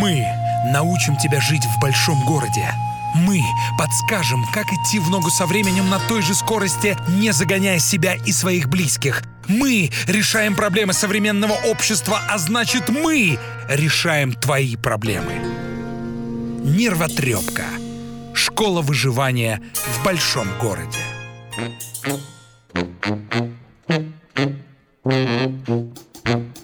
Мы научим тебя жить в большом городе. Мы подскажем, как идти в ногу со временем на той же скорости, не загоняя себя и своих близких. Мы решаем проблемы современного общества, а значит мы решаем твои проблемы. Нервотрепка. Школа выживания в большом городе. Так,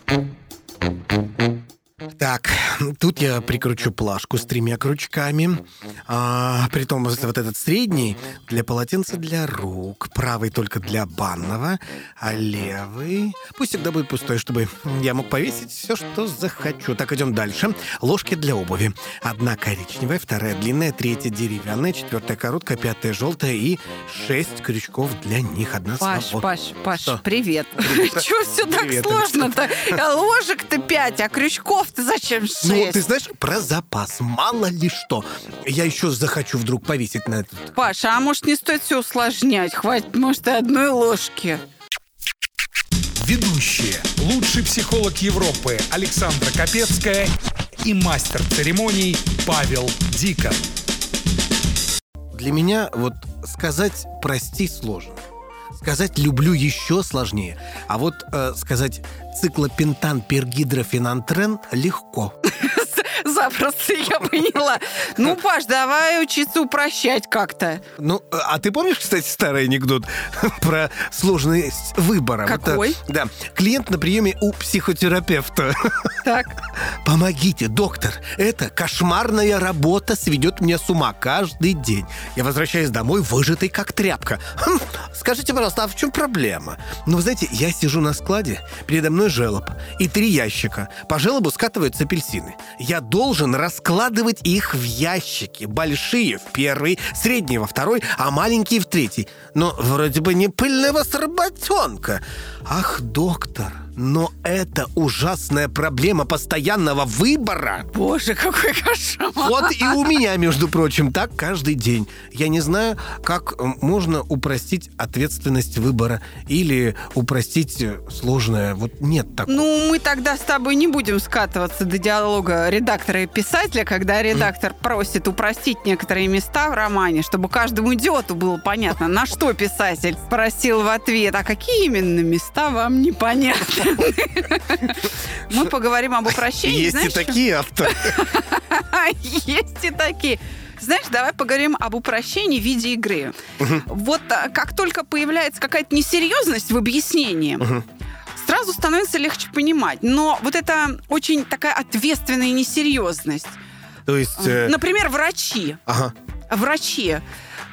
тут я прикручу плашку с тремя крючками. А, притом вот этот средний для полотенца для рук, правый только для банного, а левый пусть всегда будет пустой, чтобы я мог повесить все, что захочу. Так, идем дальше. Ложки для обуви. Одна коричневая, вторая длинная, третья деревянная, четвертая короткая, пятая желтая и шесть крючков для них. Одна Паш, свобод- Паш, Паш, Что? привет. Чего все так Привет, сложно-то? Ложек-то пять, а крючков-то зачем шесть? Ну, ты знаешь, про запас, мало ли что. Я еще захочу вдруг повесить на этот Паша, а может не стоит все усложнять? Хватит, может, и одной ложки. Ведущие. Лучший психолог Европы Александра Капецкая и мастер церемоний Павел Дикон. Для меня вот сказать «прости» сложно. Сказать «люблю» еще сложнее. А вот э, сказать «циклопентан пергидрофенантрен» легко. Запросто я поняла. Ну, Паш, давай учиться упрощать как-то. Ну, а ты помнишь, кстати, старый анекдот про сложность выбора? Вот, Какой? да. Клиент на приеме у психотерапевта. Так. Помогите, доктор. Это кошмарная работа сведет меня с ума каждый день. Я возвращаюсь домой, выжатый как тряпка. Хм, скажите, пожалуйста, а в чем проблема? Ну, вы знаете, я сижу на складе, передо мной желоб и три ящика. По желобу скатываются апельсины. Я должен раскладывать их в ящики. Большие в первый, средние во второй, а маленькие в третий. Но вроде бы не пыльная вас работенка. Ах, доктор, но это ужасная проблема постоянного выбора. Боже, какой кошмар. Вот и у меня, между прочим, так каждый день. Я не знаю, как э, можно упростить ответственность выбора или упростить э, сложное. Вот нет такого. Ну, мы тогда с тобой не будем скатываться до диалога редактора и писателя, когда редактор просит упростить некоторые места в романе, чтобы каждому идиоту было понятно, на что писатель спросил в ответ, а какие именно места вам непонятны. Мы поговорим об упрощении. Есть и такие авторы. Есть и такие. Знаешь, давай поговорим об упрощении в виде игры. Вот а, как только появляется какая-то несерьезность в объяснении, сразу становится легче понимать. Но вот это очень такая ответственная несерьезность. То есть... э, Например, врачи. Ага. Врачи.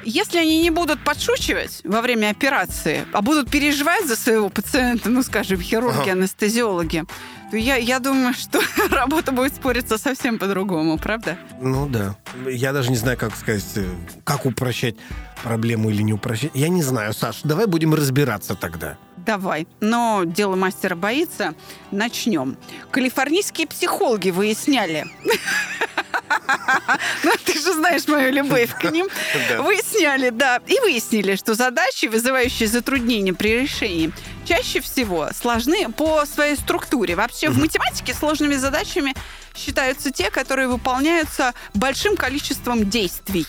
Если они не будут подшучивать во время операции, а будут переживать за своего пациента, ну, скажем, хирурги, анестезиологи, то я, я думаю, что работа будет спориться совсем по-другому, правда? Ну да. Я даже не знаю, как сказать, э, как упрощать проблему или не упрощать. Я не знаю, Саш, давай будем разбираться тогда. Давай. Но дело мастера боится. Начнем. Калифорнийские психологи выясняли. Ну, ты же знаешь мою любовь к ним. Выясняли, да. И выяснили, что задачи, вызывающие затруднения при решении, чаще всего сложны по своей структуре. Вообще в математике сложными задачами считаются те, которые выполняются большим количеством действий.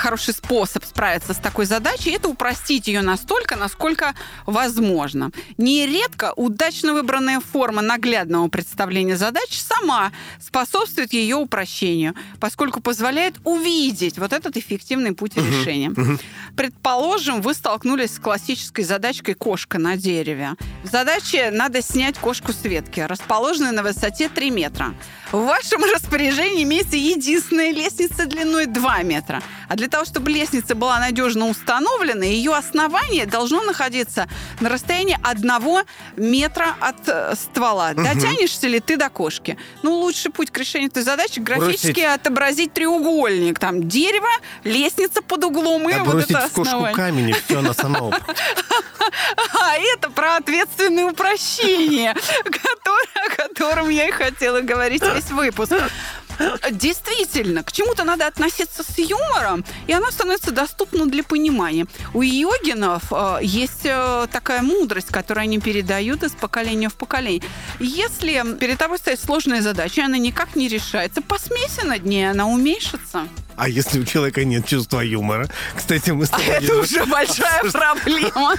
Хороший способ справиться с такой задачей – это упростить ее настолько, насколько возможно. Нередко удачно выбранная форма наглядного представления задач сама способствует ее упрощению, поскольку позволяет увидеть вот этот эффективный путь решения. Предположим, вы столкнулись с классической задачкой «кошка на дереве». В задаче надо снять кошку с ветки, расположенной на высоте 3 метра. В вашем распоряжении имеется единственная лестница длиной 2 метра. А для того, чтобы лестница была надежно установлена, ее основание должно находиться на расстоянии 1 метра от э, ствола. Дотянешься ли ты до кошки? Ну, лучший путь к решению этой задачи графически Бросить. отобразить треугольник. Там дерево, лестница под углом и А вот это в кошку основание. камень, и все, она сама. А это про ответственное упрощение, которое- о котором я и хотела говорить весь выпуск. Действительно, к чему-то надо относиться с юмором, и она становится доступна для понимания. У йогинов э, есть э, такая мудрость, которую они передают из поколения в поколение. Если перед тобой стоит сложная задача, и она никак не решается, посмейся над ней, она уменьшится. А если у человека нет чувства юмора? Кстати, мы с А тобой это уже большая проблема.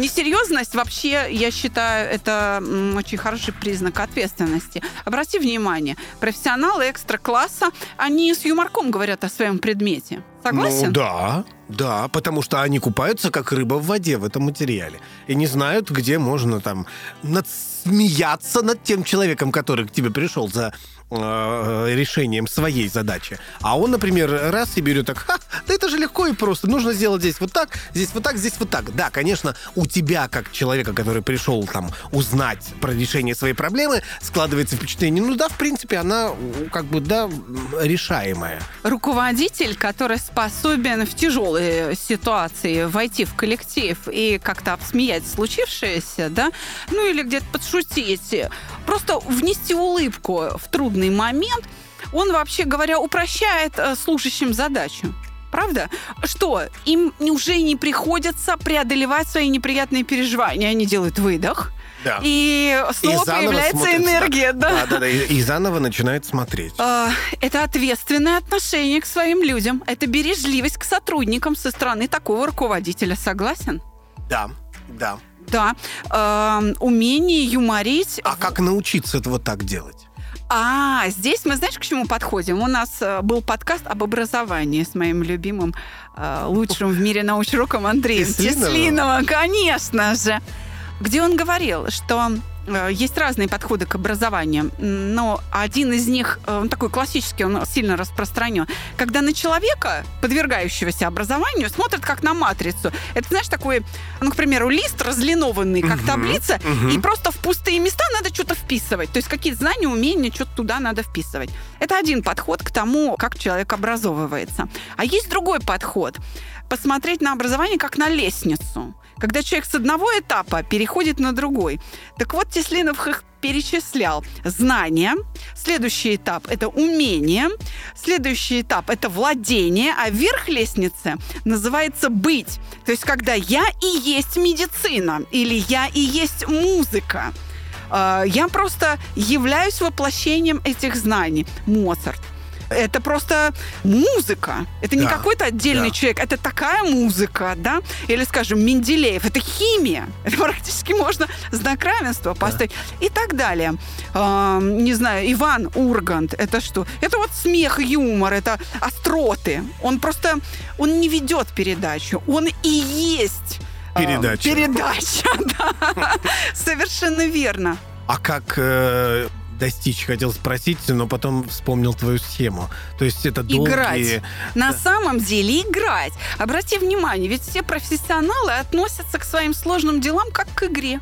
Несерьезность вообще, я считаю, это очень хороший признак ответственности. Обрати внимание, профессионалы экстра-класса, они с юморком говорят о своем предмете. Согласен? Ну да, да, потому что они купаются как рыба в воде в этом материале. И не знают, где можно там надсмеяться над тем человеком, который к тебе пришел за э, решением своей задачи. А он, например, раз и берет так, да это же легко и просто. Нужно сделать здесь вот так, здесь вот так, здесь вот так. Да, конечно, у тебя, как человека, который пришел там узнать про решение своей проблемы, складывается впечатление, ну да, в принципе, она как бы, да, решаемая. Руководитель, который способен в тяжелые ситуации войти в коллектив и как-то обсмеять случившееся, да, ну или где-то подшутить, просто внести улыбку в трудный момент, он, вообще говоря, упрощает э, служащим задачу. Правда? Что, им уже не приходится преодолевать свои неприятные переживания. Они делают выдох, Да. и снова заново появляется смотрят, энергия. Да. Да, да, да. И, и заново начинает смотреть. А, Это ответственное отношение к своим людям. Это бережливость к сотрудникам со стороны такого руководителя. Согласен? Да, да. Да. А, Умение юморить. А как научиться этого так делать? А, здесь мы, знаешь, к чему подходим? У нас э, был подкаст об образовании с моим любимым, э, лучшим в мире научруком Андреем? Теслиновым, конечно же. Где он говорил, что есть разные подходы к образованию, но один из них, э, он такой классический, он сильно распространен. Когда на человека, подвергающегося образованию, смотрят как на матрицу. Это, знаешь, такой, ну, к примеру, лист разлинованный, как Мгм, таблица, мгм. и просто в пустые места надо что-то вписывать. То есть какие-то знания, умения, что-то туда надо вписывать. Это один подход к тому, как человек образовывается. А есть другой подход. Посмотреть на образование как на лестницу. Когда человек с одного этапа переходит на другой. Так вот, Теслинов их перечислял. Знания. Следующий этап – это умение. Следующий этап – это владение. А верх лестницы называется «быть». То есть, когда я и есть медицина, или я и есть музыка. А, Я просто являюсь воплощением этих знаний. Моцарт. Это просто музыка. Это не Да, какой-то отдельный да. человек. Это такая музыка, да? Или, скажем, Менделеев. Это химия. Это практически можно знак равенства поставить. И так далее. А, не знаю, Иван Ургант. Это что? Это вот смех, юмор, это остроты. Он просто, он не ведет передачу. Он и есть а, Передача. Передача, да. Совершенно верно. А как э, достичь, хотел спросить, но потом вспомнил твою схему. То есть это долгие... Играть. На самом деле играть. Обрати внимание, ведь все профессионалы относятся к своим сложным делам как к игре.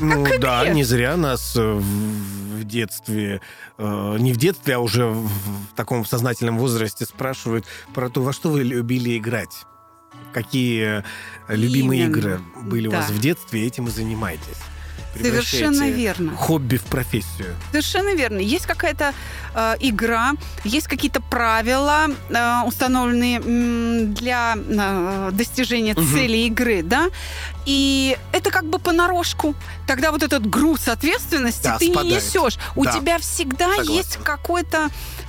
Ну к да, игре. не зря нас э, в, детстве, э, не в детстве, а уже в, в таком сознательном возрасте спрашивают про то, во что вы любили играть. Какие э, любимые Именно. игры были у вас Да. в детстве, этим и занимаетесь. Совершенно верно. Хобби в профессию. Совершенно верно. Есть какая-то э, игра, есть какие-то правила, э, установленные м, для э, достижения Мгм. цели игры, да? И это как бы понарошку. Тогда вот этот груз ответственности Да, ты не спадает. несешь. У Да. тебя всегда Согласен. есть какой-то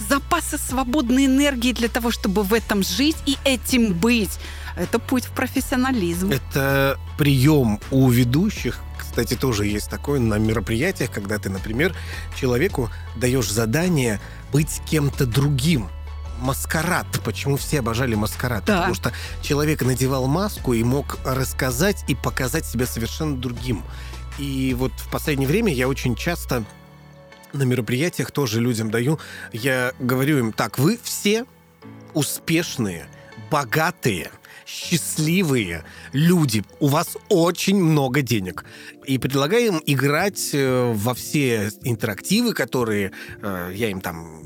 запасы свободной энергии для того, чтобы в этом жить и этим быть. Это путь в профессионализм. Это прием у ведущих, кстати, тоже есть такое на мероприятиях, когда ты, например, человеку даешь задание быть кем-то другим. Маскарад. Почему все обожали маскарад? Да. Потому что человек надевал маску и мог рассказать и показать себя совершенно другим. И вот в последнее время я очень часто на мероприятиях тоже людям даю. Я говорю им, так, вы все успешные, богатые, счастливые люди. У вас очень много денег. И предлагаю им играть э, во все интерактивы, которые э, я им там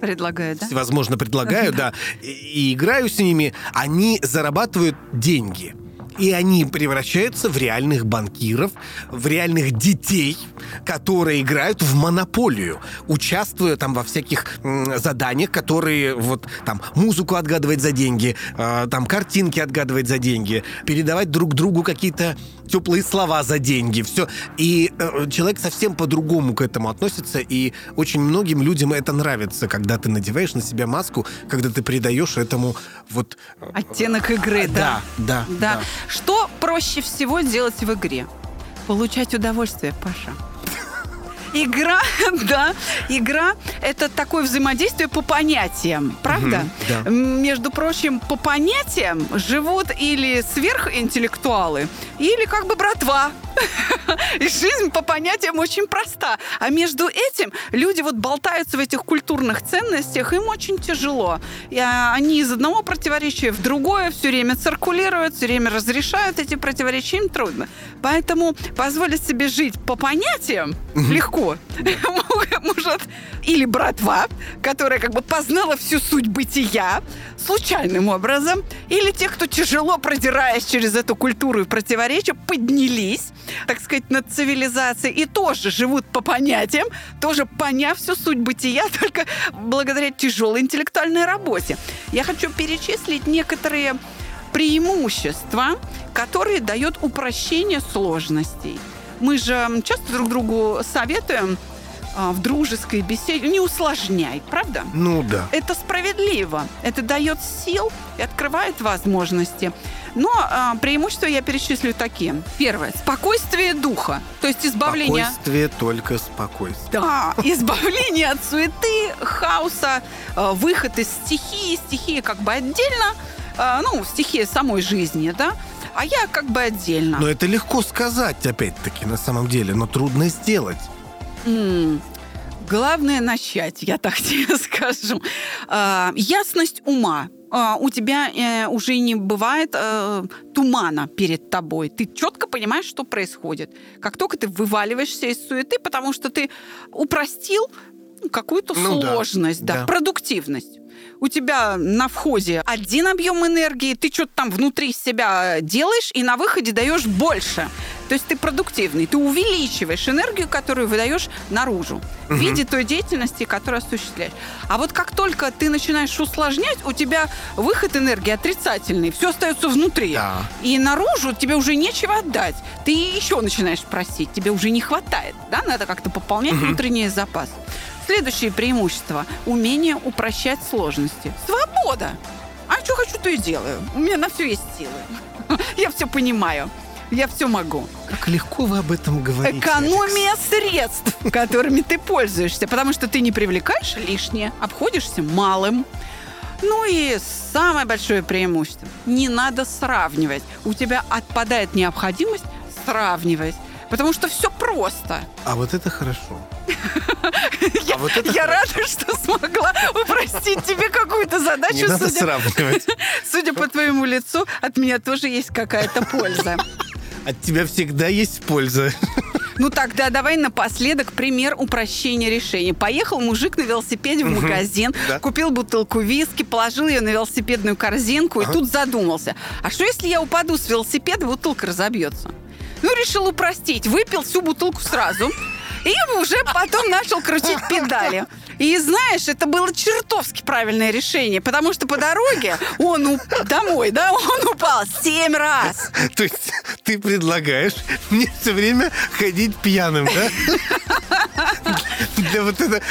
Предлагаю, да? возможно, предлагаю, да, и играю с ними, они зарабатывают деньги. И они превращаются в реальных банкиров, в реальных детей, которые играют в монополию, участвуя там во всяких заданиях, которые вот там музыку отгадывать за деньги, э, там картинки отгадывать за деньги, передавать друг другу какие-то теплые слова за деньги, все. И э, человек совсем по-другому к этому относится, и очень многим людям это нравится, когда ты надеваешь на себя маску, когда ты придаешь этому вот... э, Оттенок игры, да. Да, да, Да. Что проще всего делать в игре? Получать удовольствие, Паша. Игра, да, игра – это такое взаимодействие по понятиям, правда? Мгм, да. Между прочим, по понятиям живут или сверхинтеллектуалы, или как бы братва. И жизнь по понятиям очень проста. А между этим люди вот болтаются в этих культурных ценностях, им очень тяжело. И, а, они из одного противоречия в другое все время циркулируют, все время разрешают эти противоречия, им трудно. Поэтому позволить себе жить по понятиям легко. Может, или братва, которая как бы познала всю суть бытия случайным образом, или те, кто тяжело продираясь через эту культуру и противоречия, поднялись, так сказать, над цивилизацией и тоже живут по понятиям, тоже поняв всю суть бытия, только благодаря тяжелой интеллектуальной работе. Я хочу перечислить некоторые преимущества, которые дает упрощение сложностей. Мы же часто друг другу советуем а, в дружеской беседе не усложняй, правда? Ну да. Это справедливо. Это дает сил и открывает возможности. Но а, преимущества я перечислю такие. Первое. Спокойствие духа. То есть избавление... Спокойствие, только спокойствие. Да, избавление от суеты, хаоса, э, выход из стихии. Стихия как бы отдельно, э, ну, стихия самой жизни, да, а я как бы отдельно. Но это легко сказать, опять-таки, на самом деле, но трудно сделать. Главное начать, я так тебе скажу. А, ясность ума. А, у тебя э, уже не бывает э, тумана перед тобой. Ты четко понимаешь, что происходит. Как только ты вываливаешься из суеты, потому что ты упростил какую-то Ну да, сложность, да, да. продуктивность. У тебя на входе один объем энергии, ты что-то там внутри себя делаешь, и на выходе даешь больше. То есть ты продуктивный, ты увеличиваешь энергию, которую выдаешь наружу в виде той деятельности, которую осуществляешь. А вот как только ты начинаешь усложнять, у тебя выход энергии отрицательный, все остается внутри. Да. И наружу тебе уже нечего отдать. Ты еще начинаешь просить, тебе уже не хватает. Да? Надо как-то пополнять внутренний запас. Следующее преимущество – умение упрощать сложности. Свобода! А что хочу, то и делаю. У меня на все есть силы. Я все понимаю. Я все могу. Как легко вы об этом говорите. Экономия средств, которыми ты пользуешься, потому что ты не привлекаешь лишнее, обходишься малым. Ну и самое большое преимущество. Не надо сравнивать. У тебя отпадает необходимость сравнивать. Потому что все просто. А вот это хорошо. Я, вот это я рада, что смогла упростить тебе какую-то задачу. Не надо судя, сравнивать. судя по твоему лицу, от меня тоже есть какая-то польза. От тебя всегда есть польза. Ну тогда давай напоследок пример упрощения решения. Поехал мужик на велосипеде в магазин, да. купил бутылку виски, положил ее на велосипедную корзинку и тут задумался. А что если я упаду с велосипеда, бутылка разобьется? Ну, решил упростить. Выпил всю бутылку сразу. И уже потом начал крутить педали. И знаешь, это было чертовски правильное решение, потому что по дороге он уп- домой, да, он упал семь раз. То есть ты предлагаешь мне все время ходить пьяным, да? Для вот это,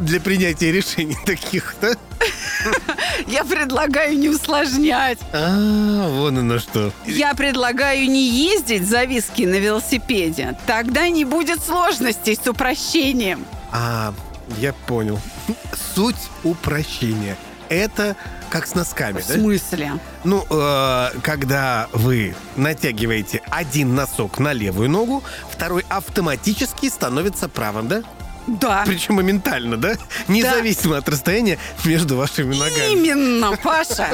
для принятия решений таких, да? Я предлагаю не усложнять. А, вон оно что. Я предлагаю не ездить за виски на велосипеде. Тогда не будет сложностей с упрощением. А, я понял. Суть упрощения. Это как с носками, В да? смысле? Ну, э, когда вы натягиваете один носок на левую ногу, второй автоматически становится правым, да? Да. Причем моментально, да? Независимо от расстояния между вашими ногами. Именно, Паша.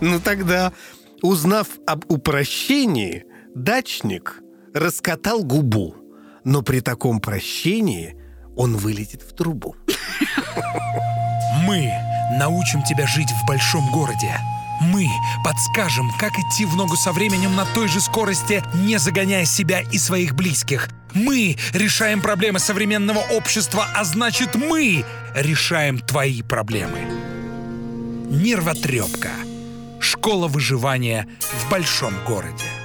Ну тогда, узнав об упрощении, дачник раскатал губу. Но при таком прощении он вылетит в трубу. Мы научим тебя жить в большом городе. Мы подскажем, как идти в ногу со временем на той же скорости, не загоняя себя и своих близких. Мы решаем проблемы современного общества, а значит мы решаем твои проблемы. Нервотрепка. Школа выживания в большом городе.